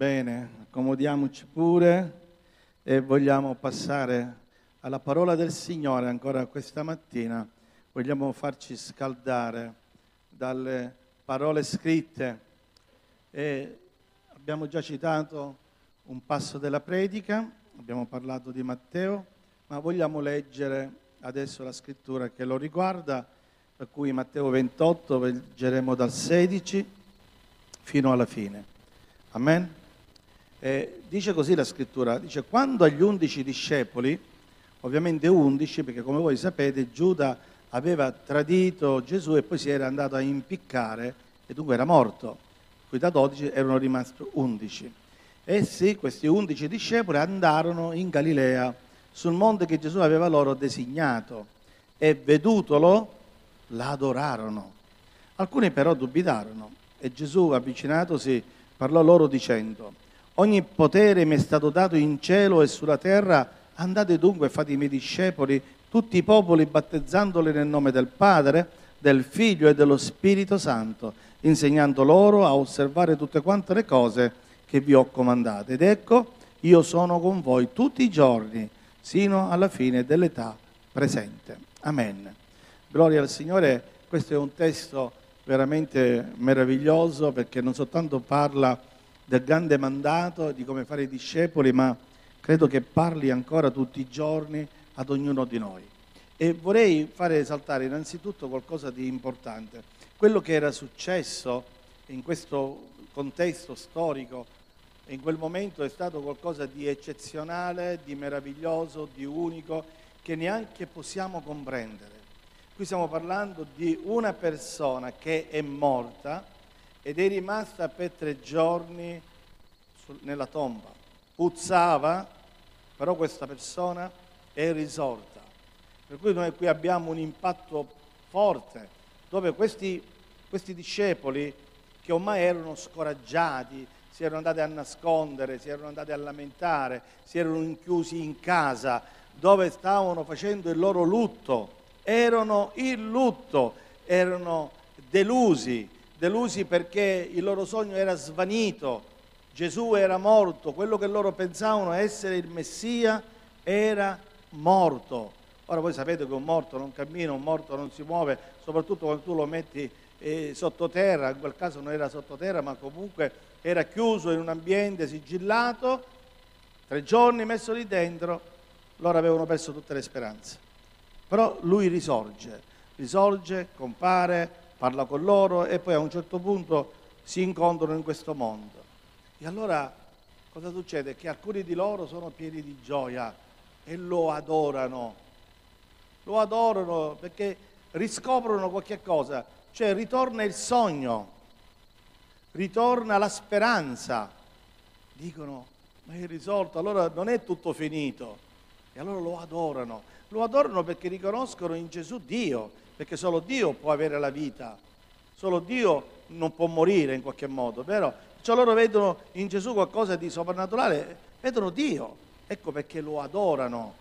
Bene, accomodiamoci pure e vogliamo passare alla parola del Signore ancora questa mattina. Vogliamo farci scaldare dalle parole scritte e abbiamo già citato un passo della predica, abbiamo parlato di Matteo, ma vogliamo leggere adesso la scrittura che lo riguarda, per cui Matteo 28 leggeremo dal 16 fino alla fine. Amen. Eh, dice così la scrittura, dice quando agli undici discepoli, ovviamente undici perché come voi sapete Giuda aveva tradito Gesù e poi si era andato a impiccare e dunque era morto, qui da dodici erano rimasti undici. Essi, questi undici discepoli, andarono in Galilea sul monte che Gesù aveva loro designato e vedutolo l'adorarono. Alcuni però dubitarono e Gesù avvicinatosi parlò loro dicendo Ogni potere mi è stato dato in cielo e sulla terra, andate dunque e miei discepoli, tutti i popoli, battezzandoli nel nome del Padre, del Figlio e dello Spirito Santo, insegnando loro a osservare tutte quante le cose che vi ho comandate. Ed ecco, io sono con voi tutti i giorni, sino alla fine dell'età presente. Amen. Gloria al Signore, questo è un testo veramente meraviglioso perché non soltanto parla del grande mandato, di come fare i discepoli, ma credo che parli ancora tutti i giorni ad ognuno di noi. E vorrei fare esaltare innanzitutto qualcosa di importante. Quello che era successo in questo contesto storico, in quel momento è stato qualcosa di eccezionale, di meraviglioso, di unico, che neanche possiamo comprendere. Qui stiamo parlando di una persona che è morta, ed è rimasta per tre giorni nella tomba. Puzzava, però questa persona è risorta. Per cui noi qui abbiamo un impatto forte, dove questi, questi discepoli che ormai erano scoraggiati, si erano andati a nascondere, si erano andati a lamentare, si erano chiusi in casa, dove stavano facendo il loro lutto, erano in lutto, erano delusi, delusi perché il loro sogno era svanito, Gesù era morto, quello che loro pensavano essere il Messia era morto. Ora voi sapete che un morto non cammina, un morto non si muove, soprattutto quando tu lo metti eh, sottoterra, in quel caso non era sottoterra, ma comunque era chiuso in un ambiente sigillato, tre giorni messo lì dentro, loro avevano perso tutte le speranze. Però lui risorge, risorge, compare, parla con loro e poi a un certo punto si incontrano in questo mondo. E allora cosa succede? Che alcuni di loro sono pieni di gioia e lo adorano. Lo adorano perché riscoprono qualche cosa, cioè ritorna il sogno, ritorna la speranza. Dicono, ma è risolto, allora non è tutto finito. E allora lo adorano. Lo adorano perché riconoscono in Gesù Dio perché solo Dio può avere la vita, solo Dio non può morire in qualche modo, vero? Cioè loro vedono in Gesù qualcosa di soprannaturale, vedono Dio, ecco perché lo adorano,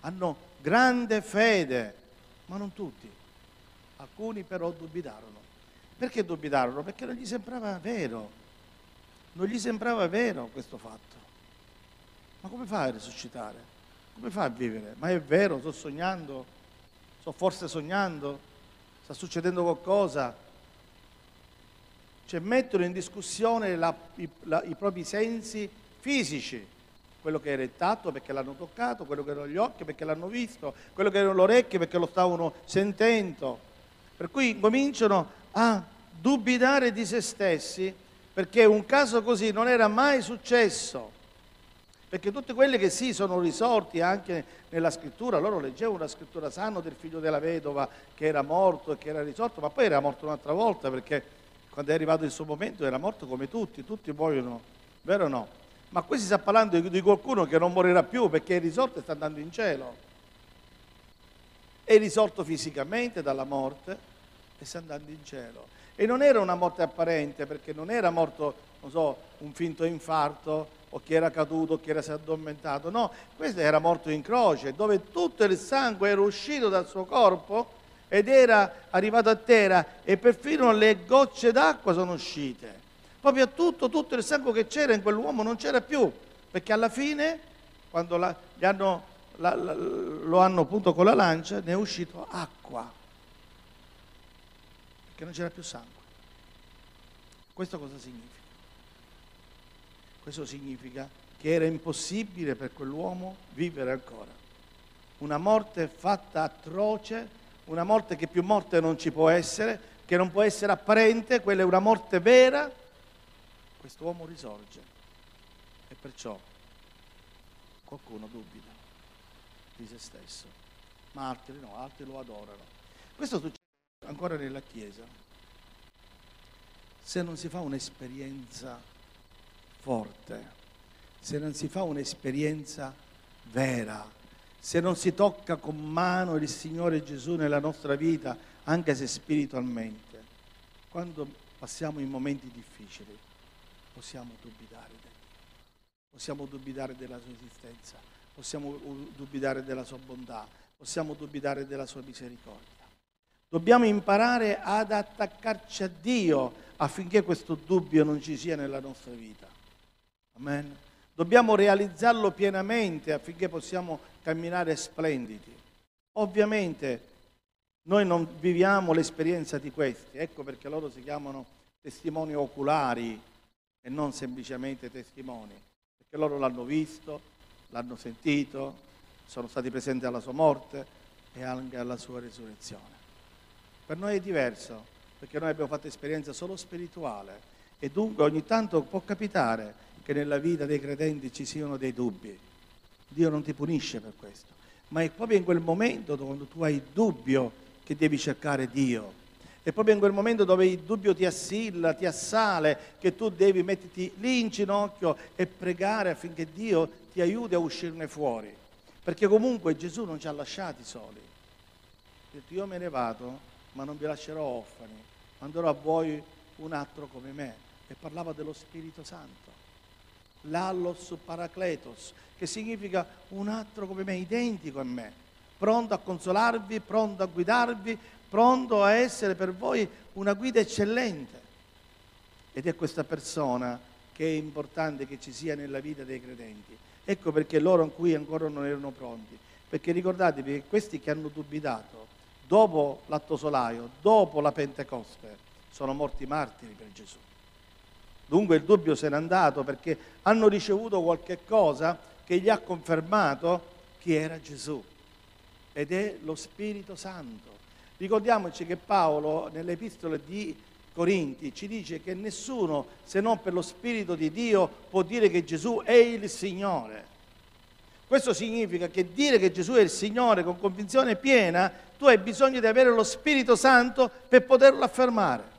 hanno grande fede, ma non tutti, alcuni però dubitarono. Perché dubitarono? Perché non gli sembrava vero, non gli sembrava vero questo fatto. Ma come fa a risuscitare? Come fa a vivere? Ma è vero, sto sognando? Sto forse sognando? Sta succedendo qualcosa? Cioè mettono in discussione la, i, la, i propri sensi fisici, quello che era il tatto perché l'hanno toccato, quello che erano gli occhi perché l'hanno visto, quello che erano le orecchie perché lo stavano sentendo. Per cui cominciano a dubitare di se stessi perché un caso così non era mai successo. Perché tutti quelli che sì sono risorti anche nella scrittura, loro leggevano la scrittura, sanno del figlio della vedova che era morto e che era risorto, ma poi era morto un'altra volta perché quando è arrivato il suo momento era morto come tutti, tutti muoiono, vero o no? Ma qui si sta parlando di qualcuno che non morirà più perché è risorto e sta andando in cielo. È risorto fisicamente dalla morte e sta andando in cielo. E non era una morte apparente perché non era morto, non so, un finto infarto o chi era caduto o chi era si addormentato, no, questo era morto in croce, dove tutto il sangue era uscito dal suo corpo ed era arrivato a terra e perfino le gocce d'acqua sono uscite. proprio tutto, tutto il sangue che c'era in quell'uomo non c'era più, perché alla fine, quando la, hanno, la, la, lo hanno punto con la lancia, ne è uscito acqua, perché non c'era più sangue. Questo cosa significa? Questo significa che era impossibile per quell'uomo vivere ancora. Una morte fatta atroce, una morte che più morte non ci può essere, che non può essere apparente, quella è una morte vera. Questo uomo risorge e perciò qualcuno dubita di se stesso, ma altri no, altri lo adorano. Questo succede ancora nella Chiesa. Se non si fa un'esperienza forte, se non si fa un'esperienza vera, se non si tocca con mano il Signore Gesù nella nostra vita, anche se spiritualmente, quando passiamo in momenti difficili, possiamo dubitare di Dio, possiamo dubitare della sua esistenza, possiamo dubitare della sua bontà, possiamo dubitare della sua misericordia. Dobbiamo imparare ad attaccarci a Dio affinché questo dubbio non ci sia nella nostra vita. Amen. Dobbiamo realizzarlo pienamente affinché possiamo camminare splendidi. Ovviamente noi non viviamo l'esperienza di questi, ecco perché loro si chiamano testimoni oculari e non semplicemente testimoni, perché loro l'hanno visto, l'hanno sentito, sono stati presenti alla sua morte e anche alla sua risurrezione. Per noi è diverso, perché noi abbiamo fatto esperienza solo spirituale e dunque ogni tanto può capitare che nella vita dei credenti ci siano dei dubbi. Dio non ti punisce per questo, ma è proprio in quel momento quando tu hai dubbio che devi cercare Dio. È proprio in quel momento dove il dubbio ti assilla, ti assale, che tu devi metterti lì in ginocchio e pregare affinché Dio ti aiuti a uscirne fuori. Perché comunque Gesù non ci ha lasciati soli. Ha detto io me ne vado, ma non vi lascerò orfani, manderò a voi un altro come me. E parlava dello Spirito Santo. L'allos paracletos, che significa un altro come me, identico a me pronto a consolarvi, pronto a guidarvi, pronto a essere per voi una guida eccellente. Ed è questa persona che è importante che ci sia nella vita dei credenti. Ecco perché loro qui ancora non erano pronti. Perché ricordatevi che questi che hanno dubitato, dopo l'atto solaio, dopo la Pentecoste, sono morti martiri per Gesù. Dunque il dubbio se n'è andato perché hanno ricevuto qualche cosa che gli ha confermato chi era Gesù ed è lo Spirito Santo. Ricordiamoci che Paolo nelle epistole di Corinti ci dice che nessuno se non per lo Spirito di Dio può dire che Gesù è il Signore. Questo significa che dire che Gesù è il Signore con convinzione piena, tu hai bisogno di avere lo Spirito Santo per poterlo affermare.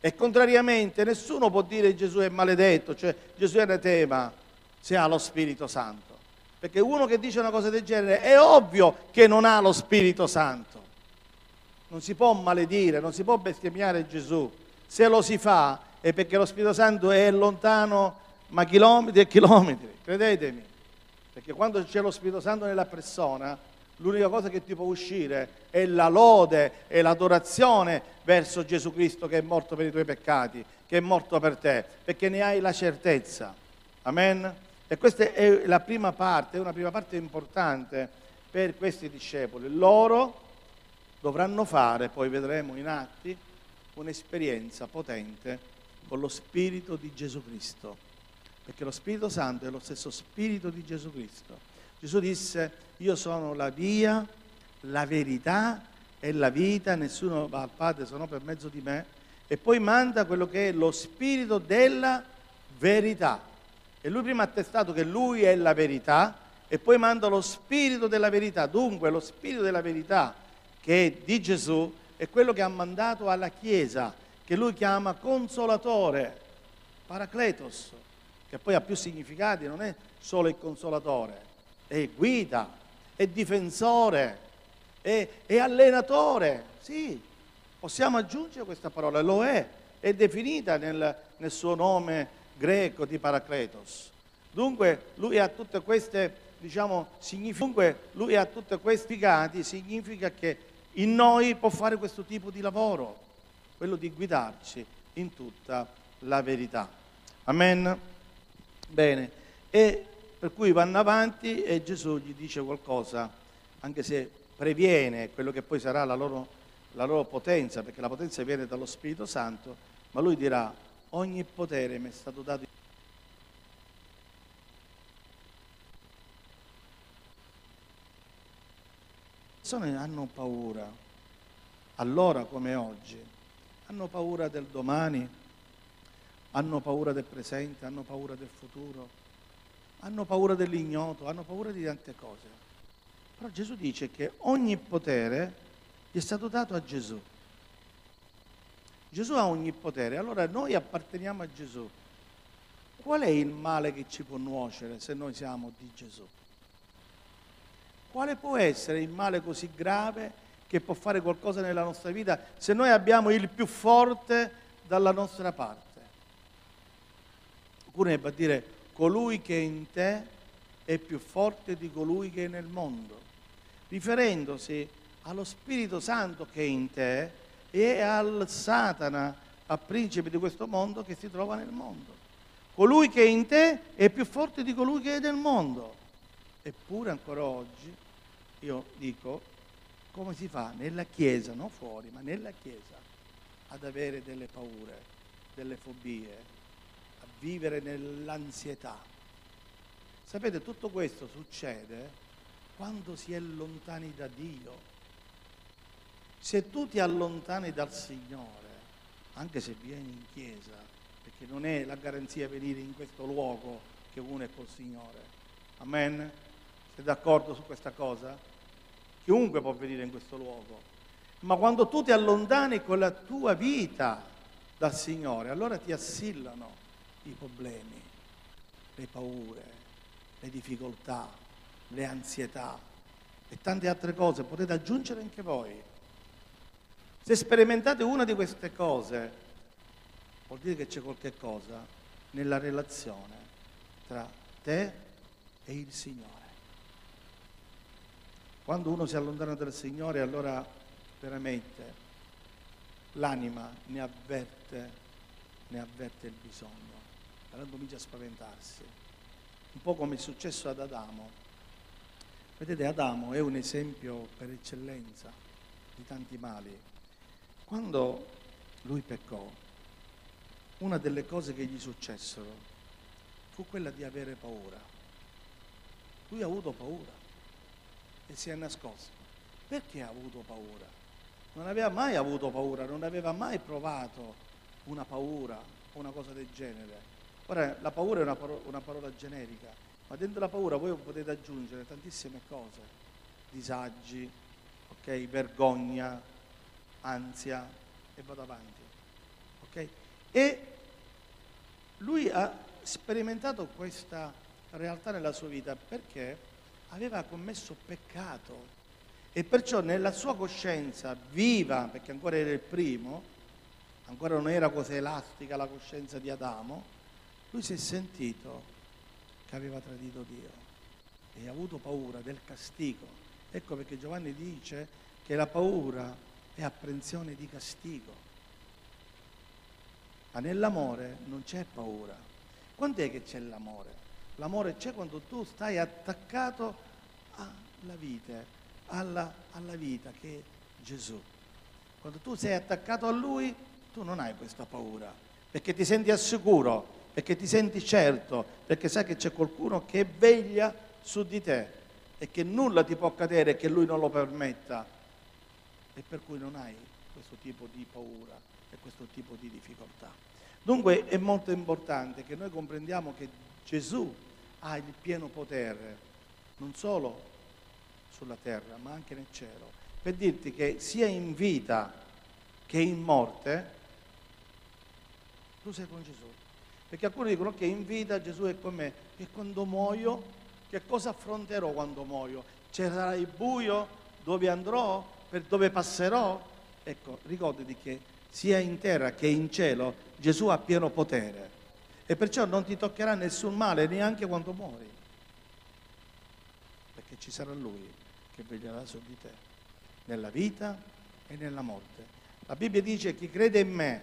E contrariamente nessuno può dire Gesù è maledetto, cioè Gesù è anatema, se ha lo Spirito Santo. Perché uno che dice una cosa del genere è ovvio che non ha lo Spirito Santo. Non si può maledire, non si può bestemmiare Gesù. Se lo si fa è perché lo Spirito Santo è lontano ma chilometri e chilometri, credetemi. Perché quando c'è lo Spirito Santo nella persona, l'unica cosa che ti può uscire è la lode e l'adorazione verso Gesù Cristo che è morto per i tuoi peccati, che è morto per te, perché ne hai la certezza. Amen. E questa è la prima parte, è una prima parte importante per questi discepoli. Loro dovranno fare, poi vedremo in atti, un'esperienza potente con lo Spirito di Gesù Cristo. Perché lo Spirito Santo è lo stesso Spirito di Gesù Cristo. Gesù disse, io sono la via, la verità e la vita, nessuno va al Padre se no per mezzo di me. E poi manda quello che è lo Spirito della verità. E lui prima ha attestato che lui è la verità e poi manda lo spirito della verità. Dunque lo spirito della verità che è di Gesù è quello che ha mandato alla Chiesa, che lui chiama consolatore, paracletos, che poi ha più significati, non è solo il consolatore, è guida, è difensore, è, è allenatore. Sì, possiamo aggiungere questa parola, lo è, è definita nel, nel suo nome greco di Paracletos. Dunque lui ha tutte queste, diciamo, significa, dunque lui ha tutti questi gati, significa che in noi può fare questo tipo di lavoro, quello di guidarci in tutta la verità. Amen? Bene, e per cui vanno avanti e Gesù gli dice qualcosa, anche se previene quello che poi sarà la loro, la loro potenza, perché la potenza viene dallo Spirito Santo, ma lui dirà, ogni potere mi è stato dato persone hanno paura, allora come oggi, hanno paura del domani, hanno paura del presente, hanno paura del futuro, hanno paura dell'ignoto, hanno paura di tante cose. Però Gesù dice che ogni potere gli è stato dato a Gesù. Gesù ha ogni potere, allora noi apparteniamo a Gesù. Qual è il male che ci può nuocere se noi siamo di Gesù? Quale può essere il male così grave che può fare qualcosa nella nostra vita se noi abbiamo il più forte dalla nostra parte? Oppure va a dire colui che è in te è più forte di colui che è nel mondo, riferendosi allo Spirito Santo che è in te e al Satana, al principe di questo mondo che si trova nel mondo. Colui che è in te è più forte di colui che è nel mondo. Eppure ancora oggi io dico come si fa nella Chiesa, non fuori, ma nella Chiesa, ad avere delle paure, delle fobie, vivere nell'ansietà. Sapete, tutto questo succede quando si è lontani da Dio. Se tu ti allontani dal Signore, anche se vieni in chiesa, perché non è la garanzia venire in questo luogo che uno è col Signore. Amen? Sei d'accordo su questa cosa? Chiunque può venire in questo luogo. Ma quando tu ti allontani con la tua vita dal Signore, allora ti assillano i problemi, le paure, le difficoltà, le ansietà e tante altre cose. Potete aggiungere anche voi. Se sperimentate una di queste cose, vuol dire che c'è qualche cosa nella relazione tra te e il Signore. Quando uno si allontana dal Signore, allora veramente l'anima ne avverte, ne avverte il bisogno, allora comincia a spaventarsi. Un po' come è successo ad Adamo. Vedete, Adamo è un esempio per eccellenza di tanti mali. Quando lui peccò, una delle cose che gli successero fu quella di avere paura. Lui ha avuto paura e si è nascosto. Perché ha avuto paura? Non aveva mai avuto paura, non aveva mai provato una paura o una cosa del genere. Ora, la paura è una, parola, una parola generica, ma dentro la paura voi potete aggiungere tantissime cose, disagi, ok, vergogna, ansia e vado avanti. ok? E lui ha sperimentato questa realtà nella sua vita perché aveva commesso peccato e perciò nella sua coscienza viva, perché ancora era il primo, ancora non era così elastica la coscienza di Adamo, lui si è sentito che aveva tradito Dio e ha avuto paura del castigo. Ecco perché Giovanni dice che la paura è apprensione di castigo. Ma nell'amore non c'è paura. Quant'è che c'è l'amore? L'amore c'è quando tu stai attaccato alla vita, alla, alla vita che è Gesù. Quando tu sei attaccato a Lui, tu non hai questa paura, perché ti senti al sicuro, perché ti senti certo, perché sai che c'è qualcuno che veglia su di te e che nulla ti può accadere che Lui non lo permetta. E per cui non hai questo tipo di paura e questo tipo di difficoltà. Dunque è molto importante che noi comprendiamo che Gesù ha il pieno potere, non solo sulla terra, ma anche nel cielo, per dirti che sia in vita che in morte, tu sei con Gesù. Perché alcuni dicono che in vita Gesù è con me, e quando muoio, che cosa affronterò quando muoio? Sarà il buio dove andrò, per dove passerò? Ecco, ricordati che sia in terra che in cielo Gesù ha pieno potere e perciò non ti toccherà nessun male neanche quando muori, perché ci sarà Lui che veglierà su di te, nella vita e nella morte. La Bibbia dice chi crede in me,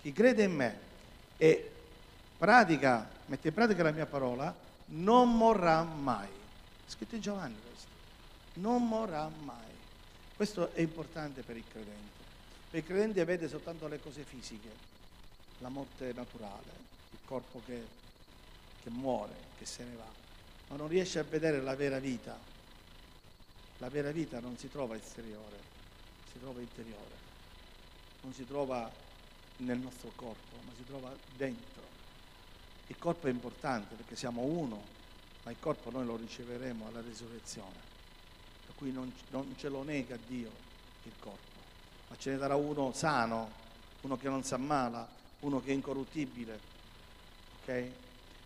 chi crede in me, e pratica, mette in pratica la mia parola, non morrà mai. È scritto in Giovanni questo. Non morrà mai. Questo è importante per il credente. Per il credente vede soltanto le cose fisiche, la morte naturale, il corpo che, che muore, che se ne va, ma non riesce a vedere la vera vita. La vera vita non si trova esteriore, si trova interiore, non si trova nel nostro corpo, ma si trova dentro. Il corpo è importante perché siamo uno, ma il corpo noi lo riceveremo alla risurrezione. Per cui non, non ce lo nega Dio il corpo, ma ce ne darà uno sano, uno che non si ammala, uno che è incorruttibile. Ok?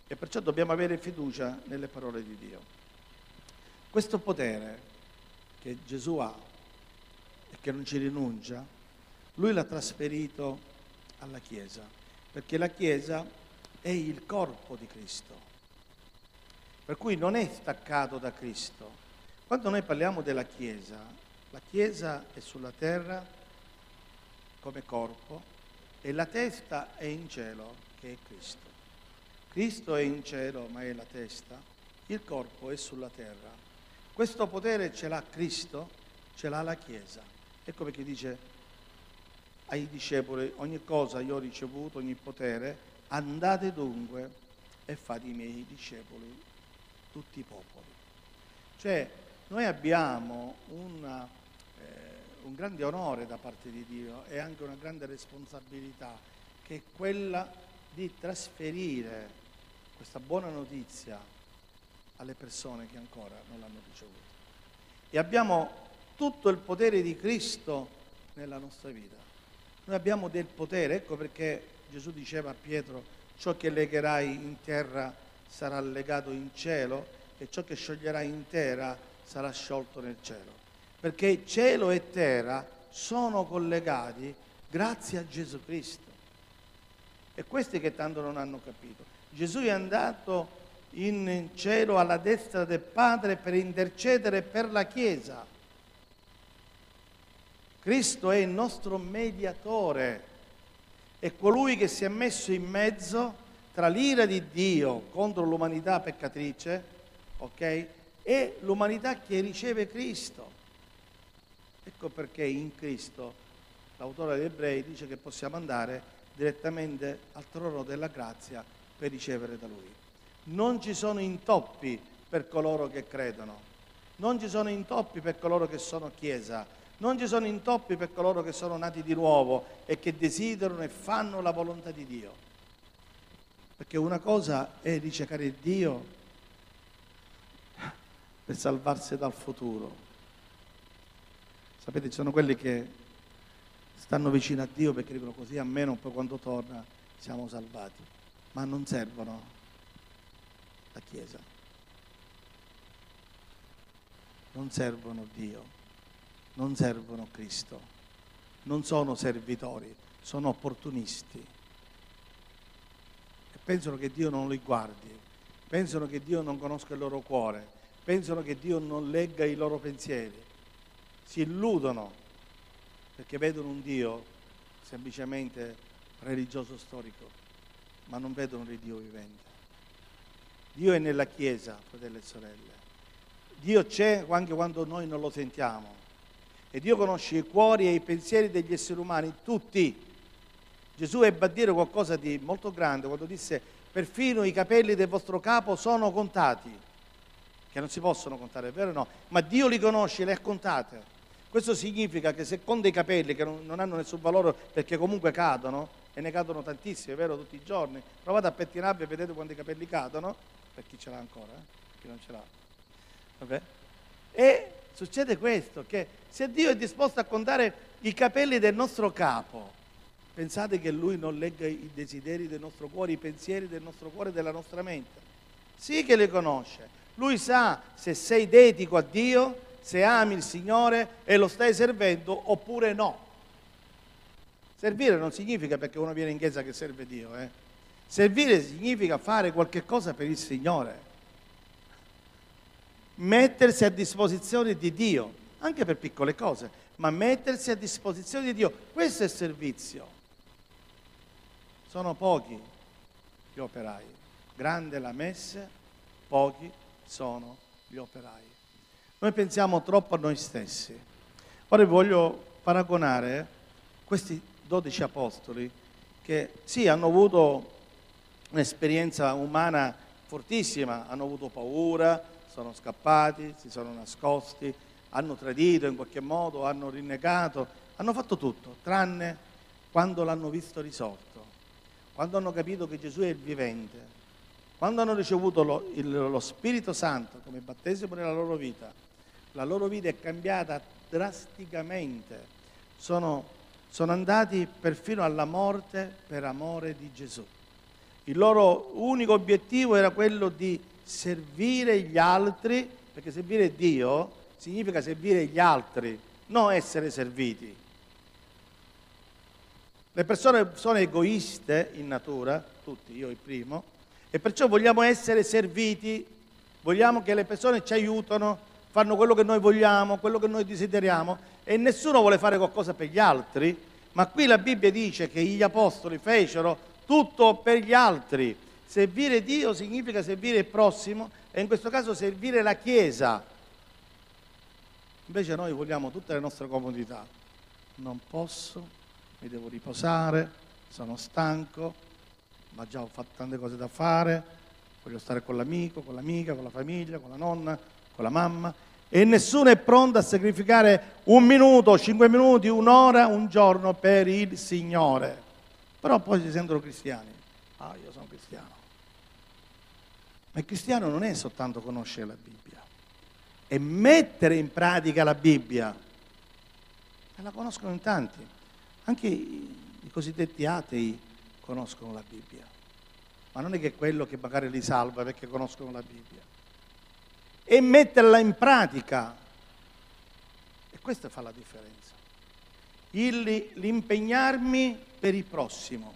E perciò dobbiamo avere fiducia nelle parole di Dio. Questo potere che Gesù ha e che non ci rinuncia, lui l'ha trasferito alla Chiesa, perché la Chiesa è il corpo di Cristo, per cui non è staccato da Cristo. Quando noi parliamo della Chiesa, la Chiesa è sulla terra come corpo e la testa è in cielo, che è Cristo. Cristo è in cielo, ma è la testa, il corpo è sulla terra. Questo potere ce l'ha Cristo, ce l'ha la Chiesa. Ecco perché dice ai discepoli, ogni cosa io ho ricevuto, ogni potere, andate dunque e fate i miei discepoli, tutti i popoli. Cioè, noi abbiamo una, eh, un grande onore da parte di Dio e anche una grande responsabilità, che è quella di trasferire questa buona notizia alle persone che ancora non l'hanno ricevuta. E abbiamo tutto il potere di Cristo nella nostra vita. Noi abbiamo del potere, ecco perché Gesù diceva a Pietro, ciò che legherai in terra sarà legato in cielo e ciò che scioglierai in terra sarà sciolto nel cielo. Perché cielo e terra sono collegati grazie a Gesù Cristo. E questi che tanto non hanno capito. Gesù è andato in cielo alla destra del Padre per intercedere per la Chiesa Cristo è il nostro mediatore, è colui che si è messo in mezzo tra l'ira di Dio contro l'umanità peccatrice, ok? E l'umanità che riceve Cristo. Ecco perché in Cristo l'autore degli ebrei dice che possiamo andare direttamente al trono della grazia per ricevere da Lui. Non ci sono intoppi per coloro che credono, non ci sono intoppi per coloro che sono Chiesa, non ci sono intoppi per coloro che sono nati di nuovo e che desiderano e fanno la volontà di Dio. Perché una cosa è ricercare Dio per salvarsi dal futuro. Sapete, ci sono quelli che stanno vicino a Dio perché dicono così almeno poi quando torna siamo salvati, ma non servono la Chiesa. Non servono Dio non servono Cristo, non sono servitori, sono opportunisti. E pensano che Dio non li guardi, pensano che Dio non conosca il loro cuore, pensano che Dio non legga i loro pensieri. Si illudono perché vedono un Dio semplicemente religioso storico, ma non vedono il Dio vivente. Dio è nella Chiesa, fratelli e sorelle. Dio c'è anche quando noi non lo sentiamo. E Dio conosce i cuori e i pensieri degli esseri umani, tutti. Gesù ebbe a dire qualcosa di molto grande quando disse, perfino i capelli del vostro capo sono contati, che non si possono contare, è vero o no? Ma Dio li conosce, li ha contate. Questo significa che se con dei capelli che non, non hanno nessun valore perché comunque cadono, e ne cadono tantissimi, è vero, tutti i giorni, provate a pettinarvi e vedete quando i capelli cadono, per chi ce l'ha ancora, eh? per chi non ce l'ha. Vabbè. E succede questo, che se Dio è disposto a contare i capelli del nostro capo, pensate che Lui non legga i desideri del nostro cuore, i pensieri del nostro cuore e della nostra mente. Sì che li conosce. Lui sa se sei dedico a Dio, se ami il Signore e lo stai servendo oppure no. Servire non significa perché uno viene in chiesa che serve Dio. Eh. Servire significa fare qualche cosa per il Signore mettersi a disposizione di Dio, anche per piccole cose, ma mettersi a disposizione di Dio. Questo è servizio. Sono pochi gli operai. Grande la messe, pochi sono gli operai. Noi pensiamo troppo a noi stessi. Ora voglio paragonare questi dodici apostoli che sì, hanno avuto un'esperienza umana fortissima, hanno avuto paura, sono scappati, si sono nascosti, hanno tradito in qualche modo, hanno rinnegato, hanno fatto tutto, tranne quando l'hanno visto risorto, quando hanno capito che Gesù è il vivente, quando hanno ricevuto lo, il, lo Spirito Santo come battesimo nella loro vita, la loro vita è cambiata drasticamente, sono, sono andati perfino alla morte per amore di Gesù. Il loro unico obiettivo era quello di servire gli altri, perché servire Dio significa servire gli altri, non essere serviti. Le persone sono egoiste in natura, tutti, io il primo, e perciò vogliamo essere serviti, vogliamo che le persone ci aiutano, fanno quello che noi vogliamo, quello che noi desideriamo e nessuno vuole fare qualcosa per gli altri, ma qui la Bibbia dice che gli apostoli fecero tutto per gli altri. Servire Dio significa servire il prossimo e in questo caso servire la Chiesa. Invece noi vogliamo tutte le nostre comodità. Non posso, mi devo riposare, sono stanco, ma già ho fatto tante cose da fare, voglio stare con l'amico, con l'amica, con la famiglia, con la nonna, con la mamma. E nessuno è pronto a sacrificare un minuto, cinque minuti, un'ora, un giorno per il Signore. Però poi si sentono cristiani. Ah, io sono cristiano. Ma il cristiano non è soltanto conoscere la Bibbia e mettere in pratica la Bibbia. E la conoscono in tanti, anche i, i cosiddetti atei conoscono la Bibbia, ma non è che quello che magari li salva perché conoscono la Bibbia. E metterla in pratica. E questo fa la differenza. Il, l'impegnarmi per il prossimo.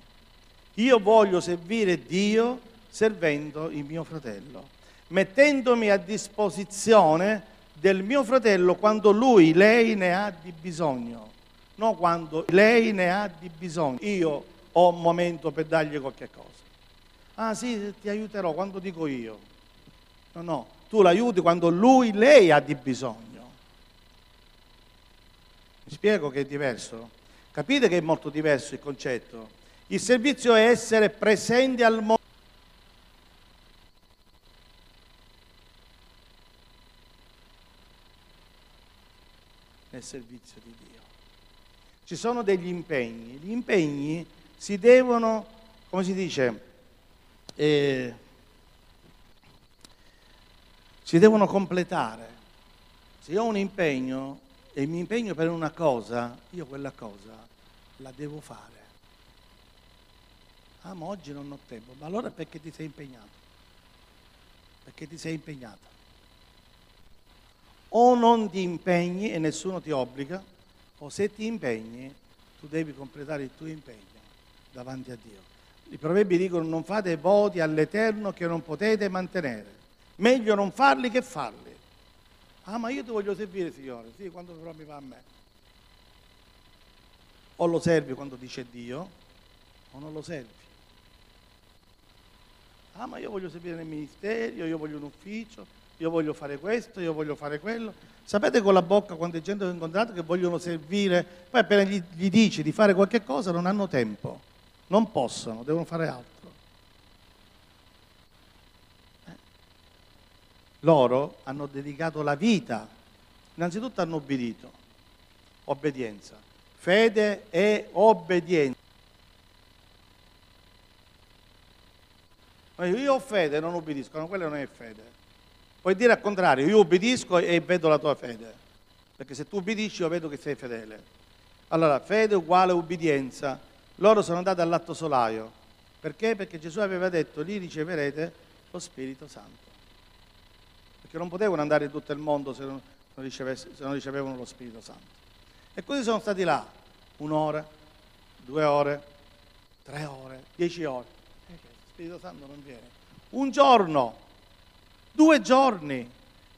Io voglio servire Dio servendo il mio fratello mettendomi a disposizione del mio fratello quando lui, lei ne ha di bisogno, non quando lei ne ha di bisogno. Io ho un momento per dargli qualche cosa. Ah sì, ti aiuterò quando dico io. No, no, tu l'aiuti quando lui, lei ha di bisogno. Mi spiego che è diverso? Capite che è molto diverso il concetto? Il servizio è essere presenti al mondo. Nel servizio di Dio. Ci sono degli impegni, gli impegni si devono, come si dice, eh, si devono completare. Se io ho un impegno e mi impegno per una cosa, io quella cosa la devo fare. Ah, ma oggi non ho tempo. Ma allora perché ti sei impegnato? Perché ti sei impegnato o non ti impegni e nessuno ti obbliga, o se ti impegni tu devi completare il tuo impegno davanti a Dio. I proverbi dicono non fate voti all'Eterno che non potete mantenere. Meglio non farli che farli. Ah, ma io ti voglio servire, Signore. Sì, quando però mi va a me. O lo servi quando dice Dio, o non lo servi. Ah, ma io voglio servire nel ministero, io voglio un ufficio, io voglio fare questo, io voglio fare quello. Sapete con la bocca quante gente ho incontrato che vogliono servire, poi appena gli, gli dici di fare qualche cosa non hanno tempo, non possono, devono fare altro. Eh. Loro hanno dedicato la vita, innanzitutto hanno obbedito, obbedienza, fede e obbedienza. Io ho fede, non obbedisco, no, quella non è fede. Puoi dire al contrario, io obbedisco e vedo la tua fede, perché se tu obbedisci io vedo che sei fedele. Allora, fede uguale ubbidienza. Loro sono andati all'atto solaio. Perché? Perché Gesù aveva detto, lì riceverete lo Spirito Santo. Perché non potevano andare in tutto il mondo se non, se non ricevevano lo Spirito Santo. E così sono stati là, un'ora, due ore, tre ore, dieci ore. E lo Spirito Santo non viene. Un giorno due giorni,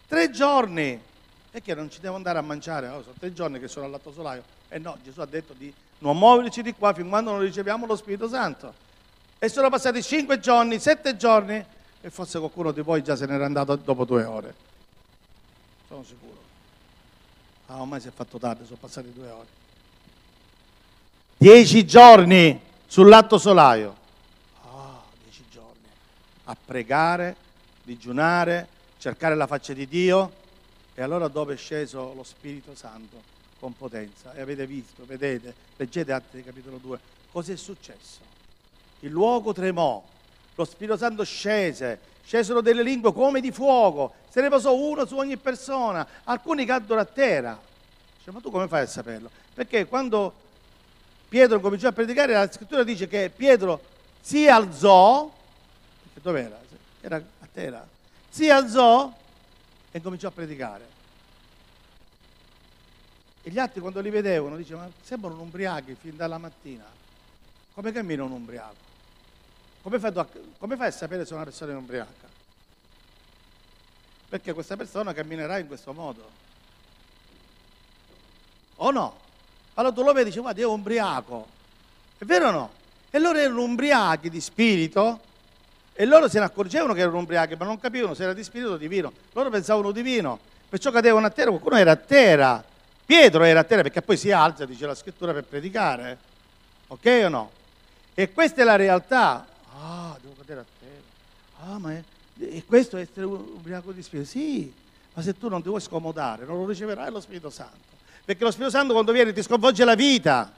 tre giorni. E che non ci devo andare a mangiare? Oh, sono tre giorni che sono al lato solaio. E eh no, Gesù ha detto di non muoverci di qua fin quando non riceviamo lo Spirito Santo. E sono passati cinque giorni, sette giorni e forse qualcuno di voi già se n'era andato dopo due ore. Sono sicuro. Ah, ormai si è fatto tardi, sono passati due ore. Dieci giorni sull'atto solaio. Ah, dieci giorni. A pregare, digiunare, cercare la faccia di Dio. E allora dove è sceso lo Spirito Santo con potenza? E avete visto, vedete, leggete Atti capitolo 2, cosa è successo? Il luogo tremò, lo Spirito Santo scese, scesero delle lingue come di fuoco, se ne posò uno su ogni persona, alcuni caddero a terra. Dice, ma tu come fai a saperlo? Perché quando Pietro cominciò a predicare, la scrittura dice che Pietro si alzò, dove era? Era a terra, si alzò e cominciò a predicare. E gli altri quando li vedevano dicevano, sembrano ubriachi fin dalla mattina. Come cammina un ubriaco? Come fai, a, come fai a sapere se una persona è ubriaca? Perché questa persona camminerà in questo modo. O no? Allora tu lo vedi e dici, guarda, è ubriaco. È vero o no? E loro erano ubriachi di spirito e loro se ne accorgevano che erano ubriachi, ma non capivano se era di spirito o divino. Loro pensavano divino, perciò cadevano a terra, qualcuno era a terra. Pietro era a terra perché poi si alza, dice la scrittura, per predicare. Ok o no? E questa è la realtà. Ah, devo cadere a terra. Ah, ma è, e questo è essere ubriaco di spirito? Sì, ma se tu non ti vuoi scomodare, non lo riceverai lo Spirito Santo. Perché lo Spirito Santo quando viene ti sconvolge la vita.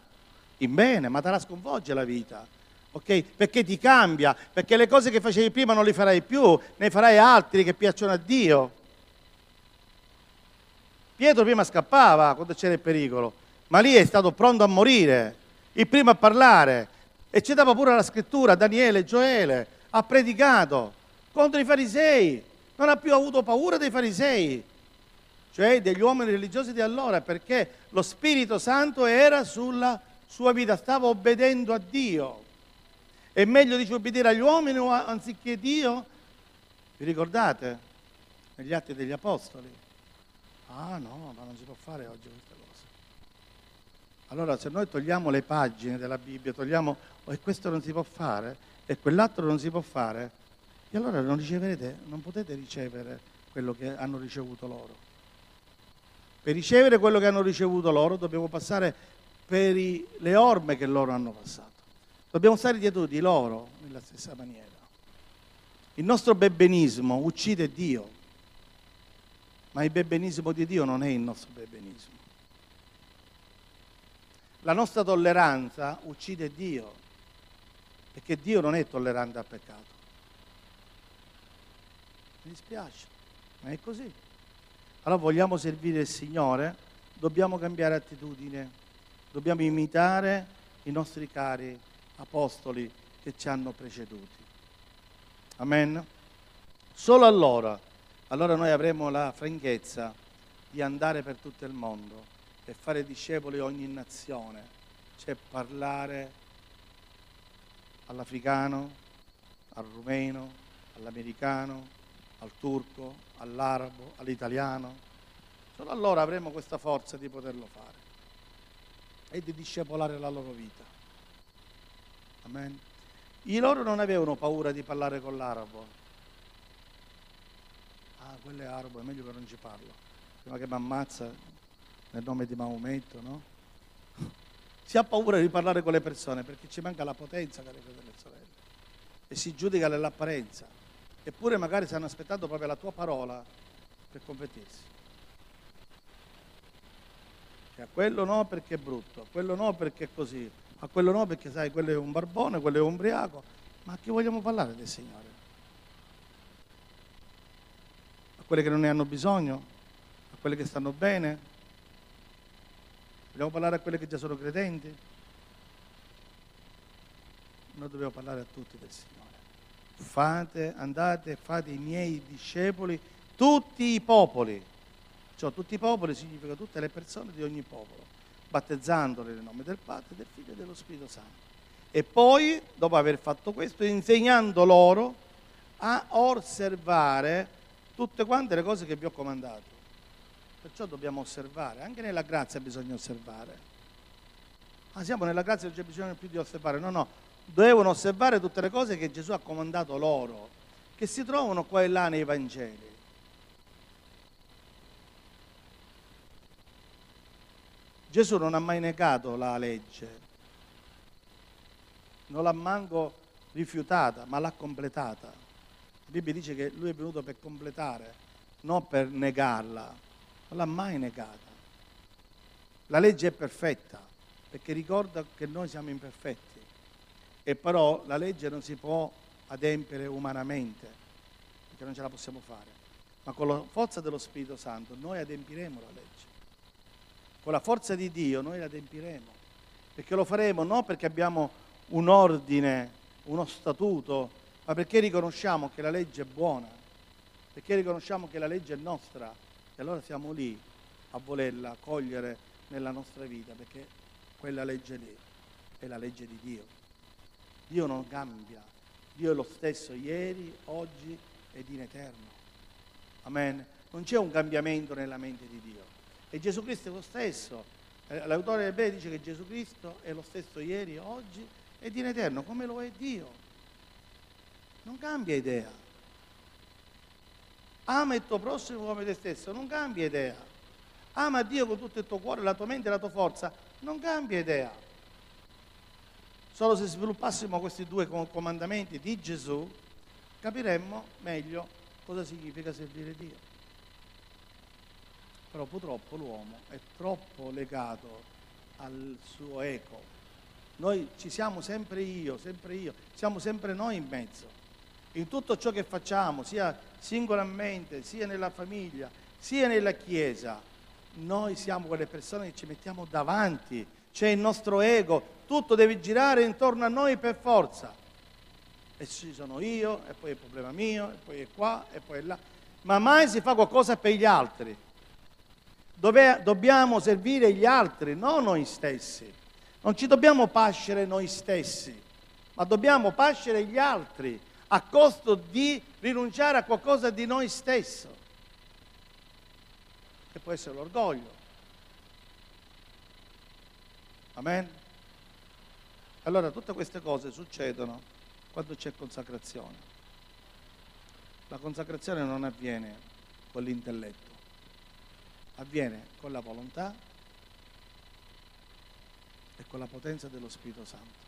In bene, ma te la sconvolge la vita. Ok? Perché ti cambia, perché le cose che facevi prima non le farai più, ne farai altri che piacciono a Dio. Pietro prima scappava quando c'era il pericolo, ma lì è stato pronto a morire, il primo a parlare, e ci dava pure la scrittura, Daniele, Gioele, ha predicato contro i farisei, non ha più avuto paura dei farisei, cioè degli uomini religiosi di allora, perché lo Spirito Santo era sulla sua vita, stava obbedendo a Dio. È meglio dice obbedire agli uomini anziché Dio? Vi ricordate? Negli atti degli Apostoli. Ah no, ma non si può fare oggi questa cosa. Allora se noi togliamo le pagine della Bibbia, togliamo e questo non si può fare e quell'altro non si può fare, e allora non riceverete, non potete ricevere quello che hanno ricevuto loro. Per ricevere quello che hanno ricevuto loro dobbiamo passare per i, le orme che loro hanno passato. Dobbiamo stare dietro di loro nella stessa maniera. Il nostro bebbenismo uccide Dio, ma il bebbenismo di Dio non è il nostro bebbenismo. La nostra tolleranza uccide Dio, perché Dio non è tollerante al peccato. Mi dispiace, ma è così. Allora vogliamo servire il Signore, dobbiamo cambiare attitudine, dobbiamo imitare i nostri cari apostoli che ci hanno preceduti. Amen? Solo allora, allora noi avremo la franchezza di andare per tutto il mondo e fare discepoli ogni nazione, cioè parlare all'africano, al rumeno, all'americano, al turco, all'arabo, all'italiano. Solo allora avremo questa forza di poterlo fare e di discepolare la loro vita. Amen. I loro non avevano paura di parlare con l'arabo. Ah, quello è arabo, è meglio che non ci parlo. Prima che mi ammazza nel nome di Maometto, no? Si ha paura di parlare con le persone perché ci manca la potenza, cari fratelli e sorelle, e si giudica nell'apparenza. Eppure magari si hanno aspettato proprio la tua parola per convertirsi. A quello no perché è brutto, quello no perché è così, a quello no perché sai, quello è un barbone, quello è un ubriaco. Ma a chi vogliamo parlare del Signore? A quelle che non ne hanno bisogno? A quelle che stanno bene? Vogliamo parlare a quelli che già sono credenti? Noi dobbiamo parlare a tutti del Signore. Fate, andate, fate i miei discepoli, tutti i popoli. Cioè tutti i popoli significa tutte le persone di ogni popolo, battezzandoli nel nome del Padre, del Figlio e dello Spirito Santo. E poi, dopo aver fatto questo, insegnando loro a osservare tutte quante le cose che vi ho comandato. Perciò dobbiamo osservare, anche nella grazia bisogna osservare. Ma siamo nella grazia non c'è bisogno più di osservare, no, no, dovevano osservare tutte le cose che Gesù ha comandato loro, che si trovano qua e là nei Vangeli. Gesù non ha mai negato la legge, non l'ha manco rifiutata, ma l'ha completata. La Bibbia dice che lui è venuto per completare, non per negarla, non l'ha mai negata. La legge è perfetta, perché ricorda che noi siamo imperfetti, e però la legge non si può adempiere umanamente, perché non ce la possiamo fare, ma con la forza dello Spirito Santo noi adempiremo la legge. Con la forza di Dio noi la adempiremo, perché lo faremo non perché abbiamo un ordine, uno statuto, ma perché riconosciamo che la legge è buona, perché riconosciamo che la legge è nostra e allora siamo lì a volerla cogliere nella nostra vita, perché quella legge lì è la legge di Dio. Dio non cambia, Dio è lo stesso ieri, oggi ed in eterno. Amen. Non c'è un cambiamento nella mente di Dio. E Gesù Cristo è lo stesso. Eh, l'autore del bene dice che Gesù Cristo è lo stesso ieri, oggi ed in eterno, come lo è Dio. Non cambia idea. Ama il tuo prossimo come te stesso, non cambia idea. Ama Dio con tutto il tuo cuore, la tua mente e la tua forza, non cambia idea. Solo se sviluppassimo questi due comandamenti di Gesù, capiremmo meglio cosa significa servire Dio. Però purtroppo l'uomo è troppo legato al suo ego. Noi ci siamo sempre io, sempre io, siamo sempre noi in mezzo. In tutto ciò che facciamo, sia singolarmente, sia nella famiglia, sia nella Chiesa, noi siamo quelle persone che ci mettiamo davanti, c'è il nostro ego, tutto deve girare intorno a noi per forza. E ci sono io, e poi è il problema mio, e poi è qua, e poi è là. Ma mai si fa qualcosa per gli altri. Dove dobbiamo servire gli altri, non noi stessi. Non ci dobbiamo pascere noi stessi, ma dobbiamo pascere gli altri a costo di rinunciare a qualcosa di noi stesso, che può essere l'orgoglio. Amen? Allora tutte queste cose succedono quando c'è consacrazione. La consacrazione non avviene con l'intelletto, avviene con la volontà e con la potenza dello Spirito Santo,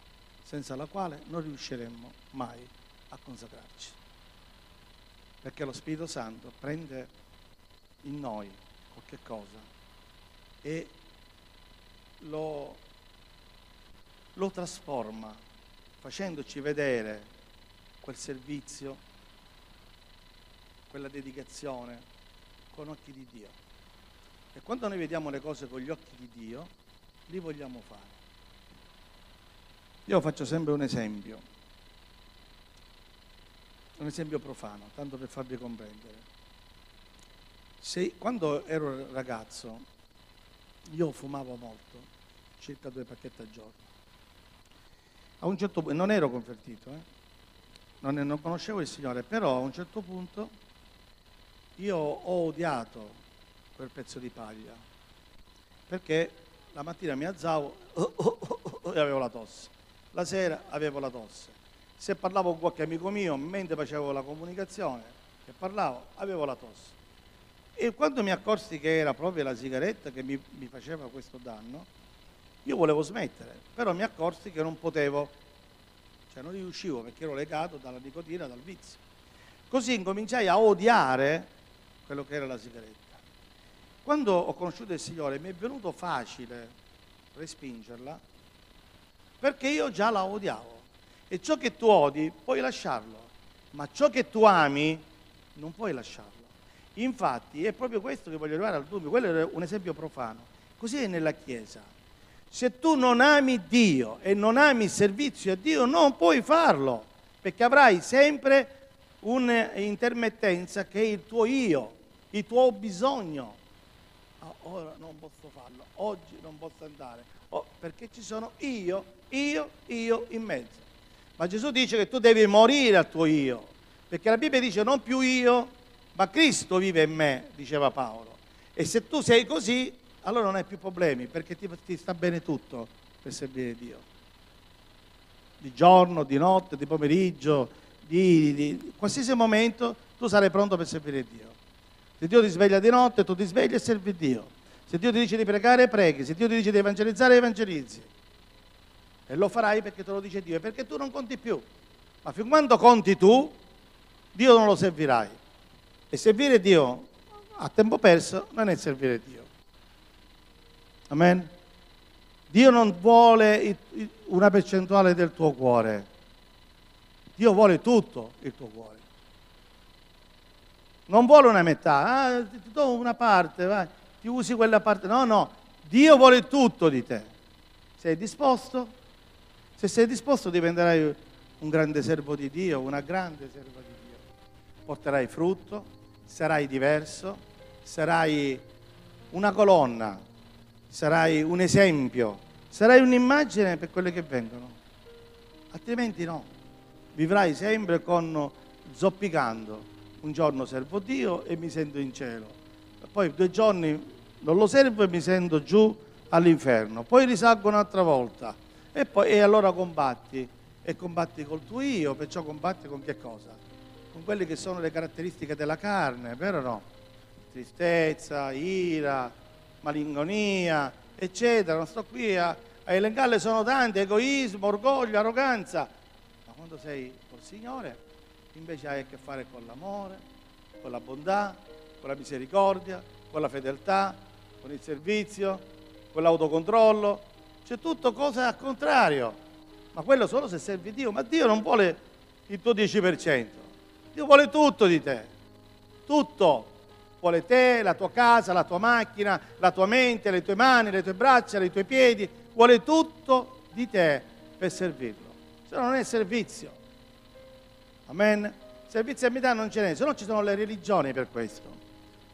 senza la quale non riusciremmo mai a consacrarci. Perché lo Spirito Santo prende in noi qualche cosa e lo, lo trasforma facendoci vedere quel servizio, quella dedicazione con occhi di Dio. E quando noi vediamo le cose con gli occhi di Dio, li vogliamo fare. Io faccio sempre un esempio, un esempio profano, tanto per farvi comprendere. Se, quando ero ragazzo, io fumavo molto, circa due pacchetti al giorno. A un certo punto, non ero convertito, eh? non, non conoscevo il Signore, però a un certo punto io ho odiato quel pezzo di paglia, perché la mattina mi alzavo oh, oh, oh, e avevo la tosse, la sera avevo la tosse. Se parlavo con qualche amico mio, mentre facevo la comunicazione, che parlavo, avevo la tosse. E quando mi accorsi che era proprio la sigaretta che mi, mi faceva questo danno, io volevo smettere, però mi accorsi che non potevo, cioè non riuscivo perché ero legato dalla nicotina, dal vizio. Così incominciai a odiare quello che era la sigaretta. Quando ho conosciuto il Signore mi è venuto facile respingerla perché io già la odiavo. E ciò che tu odi puoi lasciarlo, ma ciò che tu ami non puoi lasciarlo. Infatti è proprio questo che voglio arrivare al dubbio, quello è un esempio profano. Così è nella Chiesa. Se tu non ami Dio e non ami il servizio a Dio, non puoi farlo, perché avrai sempre un'intermittenza che è il tuo io, il tuo bisogno ah, ora non posso farlo, oggi non posso andare, oh, perché ci sono io, io, io in mezzo. Ma Gesù dice che tu devi morire al tuo io, perché la Bibbia dice non più io, ma Cristo vive in me, diceva Paolo. E se tu sei così, allora non hai più problemi, perché ti, ti sta bene tutto per servire Dio. di giorno, di notte, di pomeriggio, di, di qualsiasi momento, tu sarai pronto per servire Dio. Se Dio ti sveglia di notte, tu ti svegli e servi Dio. Se Dio ti dice di pregare, preghi. Se Dio ti dice di evangelizzare, evangelizzi. E lo farai perché te lo dice Dio e perché tu non conti più. Ma fin quando conti tu, Dio non lo servirai. E servire Dio a tempo perso non è servire Dio. Amen. Dio non vuole una percentuale del tuo cuore. Dio vuole tutto il tuo cuore. Non vuole una metà, ah, ti do una parte, vai, ti usi quella parte. No, no, Dio vuole tutto di te. Sei disposto? Se sei disposto diventerai un grande servo di Dio, una grande serva di Dio. Porterai frutto, sarai diverso, sarai una colonna, sarai un esempio, sarai un'immagine per quelle che vengono. Altrimenti no, vivrai sempre con zoppicando. Un giorno servo Dio e mi sento in cielo. Poi due giorni non lo servo e mi sento giù all'inferno. Poi risalgo un'altra volta e, poi, e allora combatti. E combatti col tuo io, perciò combatti con che cosa? Con quelle che sono le caratteristiche della carne, vero o no? Tristezza, ira, malingonia, eccetera. Non sto qui a, a elencarle, sono tante, egoismo, orgoglio, arroganza. Ma quando sei col Signore, invece hai a che fare con l'amore, con la bontà, con la misericordia, con la fedeltà, con il servizio, con l'autocontrollo, c'è tutto cosa al contrario, ma quello solo se servi Dio, ma Dio non vuole il tuo 10%, Dio vuole tutto di te, tutto, vuole te, la tua casa, la tua macchina, la tua mente, le tue mani, le tue braccia, i tuoi piedi, vuole tutto di te per servirlo, se no non è servizio, amen? Servizio a metà non ce n'è, se no ci sono le religioni per questo.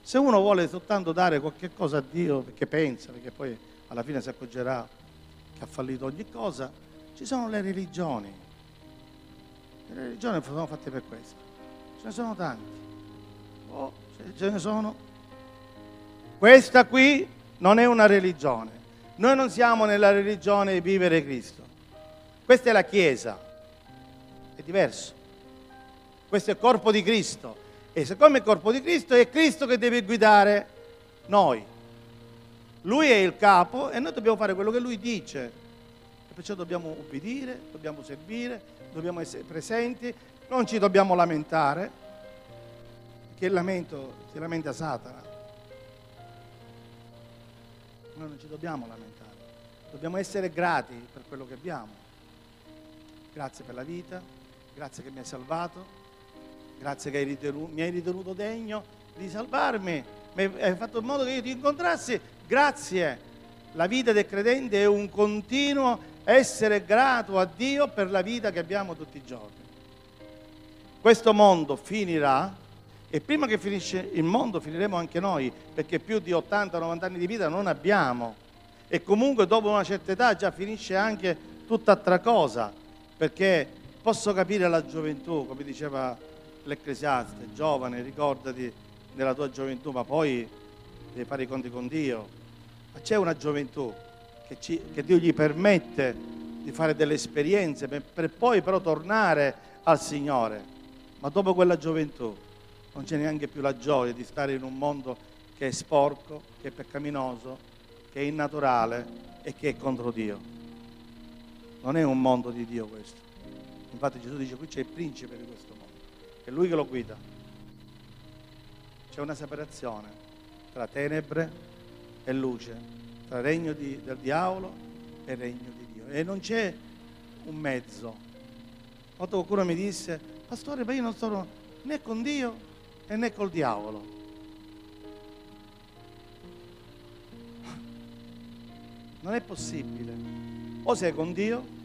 Se uno vuole soltanto dare qualche cosa a Dio perché pensa, perché poi alla fine si accorgerà che ha fallito ogni cosa, ci sono le religioni. Le religioni sono fatte per questo. Ce ne sono tanti. Oh, ce ne sono. Questa qui non è una religione. Noi non siamo nella religione di vivere Cristo. Questa è la Chiesa. È diverso. Questo è il corpo di Cristo. E siccome è il corpo di Cristo, è Cristo che deve guidare noi. Lui è il capo e noi dobbiamo fare quello che lui dice. E perciò dobbiamo ubbidire, dobbiamo servire, dobbiamo essere presenti, non ci dobbiamo lamentare, che lamento si lamenta Satana. Noi non ci dobbiamo lamentare, dobbiamo essere grati per quello che abbiamo. Grazie per la vita, grazie che mi hai salvato, grazie che mi hai ritenuto degno di salvarmi, hai fatto in modo che io ti incontrassi Grazie. La vita del credente è un continuo essere grato a Dio per la vita che abbiamo tutti i giorni. Questo mondo finirà e prima che finisce il mondo finiremo anche noi, perché più di 80-90 anni di vita non abbiamo. E comunque dopo una certa età già finisce anche tutt'altra cosa, perché posso capire la gioventù, come diceva l'Ecclesiaste, giovane, ricordati della tua gioventù, ma poi devi fare i conti con Dio, ma c'è una gioventù che, ci, che, Dio gli permette di fare delle esperienze per, per poi però tornare al Signore. Ma dopo quella gioventù non c'è neanche più la gioia di stare in un mondo che è sporco, che è peccaminoso, che è innaturale e che è contro Dio. Non è un mondo di Dio questo. Infatti Gesù dice qui c'è il principe di questo è lui che lo guida. C'è una separazione tra tenebre e luce, tra regno di, del diavolo e regno di Dio. E non c'è un mezzo. Volta qualcuno mi disse, pastore, ma io non sono né con Dio né col diavolo. Non è possibile. O sei con Dio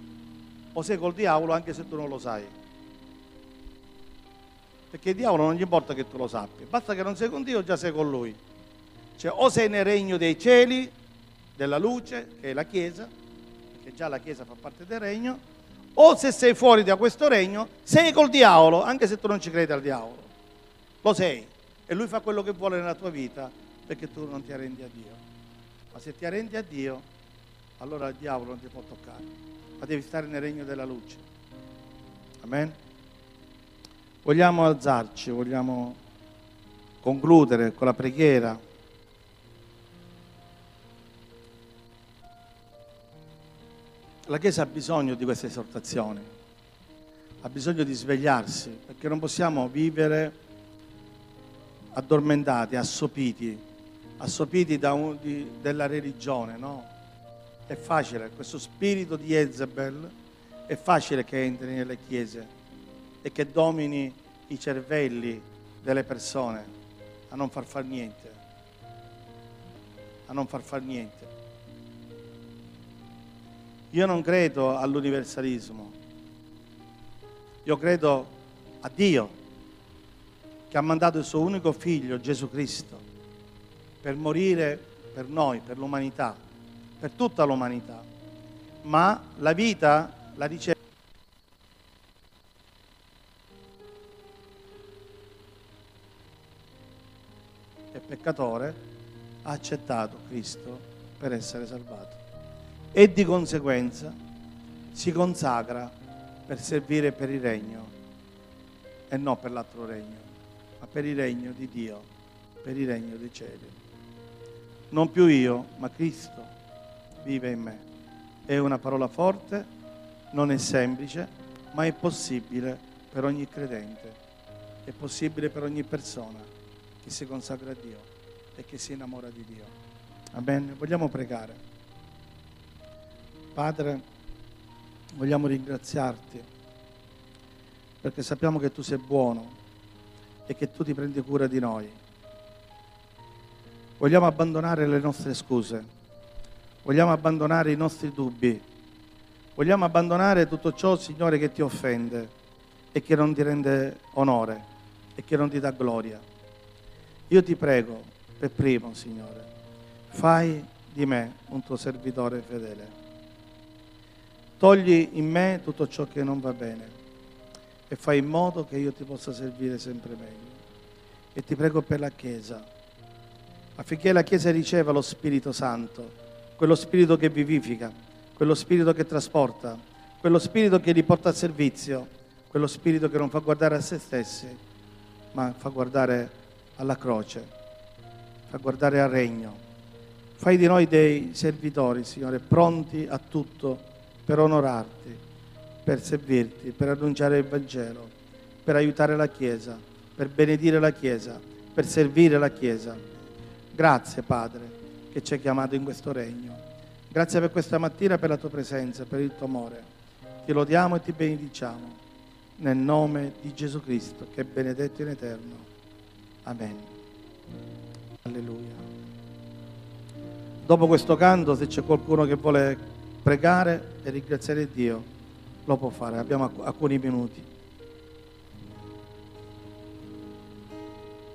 o sei col diavolo anche se tu non lo sai. Perché il diavolo non gli importa che tu lo sappia, basta che non sei con Dio, già sei con lui. Cioè o sei nel regno dei cieli, della luce, che è la Chiesa, perché già la Chiesa fa parte del regno, o se sei fuori da questo regno, sei col diavolo, anche se tu non ci credi al diavolo. Lo sei. E lui fa quello che vuole nella tua vita perché tu non ti arrendi a Dio. Ma se ti arrendi a Dio, allora il diavolo non ti può toccare. Ma devi stare nel regno della luce. Amen. Vogliamo alzarci, vogliamo concludere con la preghiera. La Chiesa ha bisogno di queste esortazioni, ha bisogno di svegliarsi, perché non possiamo vivere addormentati, assopiti, assopiti un, di, della religione, no? È facile, questo spirito di Jezebel è facile che entri nelle chiese e che domini i cervelli delle persone a non far far niente, a non far far niente. Io non credo all'universalismo, io credo a Dio che ha mandato il suo unico figlio, Gesù Cristo, per morire per noi, per l'umanità, per tutta l'umanità. Ma la vita la riceve. Peccatore, ha accettato Cristo per essere salvato e di conseguenza si consacra per servire per il regno e non per l'altro regno, ma per il regno di Dio, per il regno dei cieli. Non più io, ma Cristo vive in me. È una parola forte, non è semplice, ma è possibile per ogni credente, è possibile per ogni persona che si consacra a Dio e che si innamora di Dio. Amen. Vogliamo pregare. Padre, vogliamo ringraziarti perché sappiamo che tu sei buono e che tu ti prendi cura di noi. Vogliamo abbandonare le nostre scuse, vogliamo abbandonare i nostri dubbi, vogliamo abbandonare tutto ciò, Signore, che ti offende e che non ti rende onore e che non ti dà gloria. Io ti prego, per primo, Signore, fai di me un tuo servitore fedele. Togli in me tutto ciò che non va bene e fai in modo che io ti possa servire sempre meglio. E ti prego per la Chiesa, affinché la Chiesa riceva lo Spirito Santo, quello Spirito che vivifica, quello Spirito che trasporta, quello Spirito che li porta a servizio, quello Spirito che non fa guardare a se stessi, ma fa guardare alla croce, fa guardare al regno. Fai di noi dei servitori, Signore, pronti a tutto per onorarti, per servirti, per annunciare il Vangelo, per aiutare la Chiesa, per benedire la Chiesa, per servire la Chiesa. Grazie Padre che ci hai chiamato in questo regno. Grazie per questa mattina, per la tua presenza, per il tuo amore. Ti lodiamo e ti benediciamo. Nel nome di Gesù Cristo, che è benedetto in eterno. Amen. Alleluia. Dopo questo canto, se c'è qualcuno che vuole pregare e ringraziare Dio, lo può fare. Abbiamo alcuni minuti.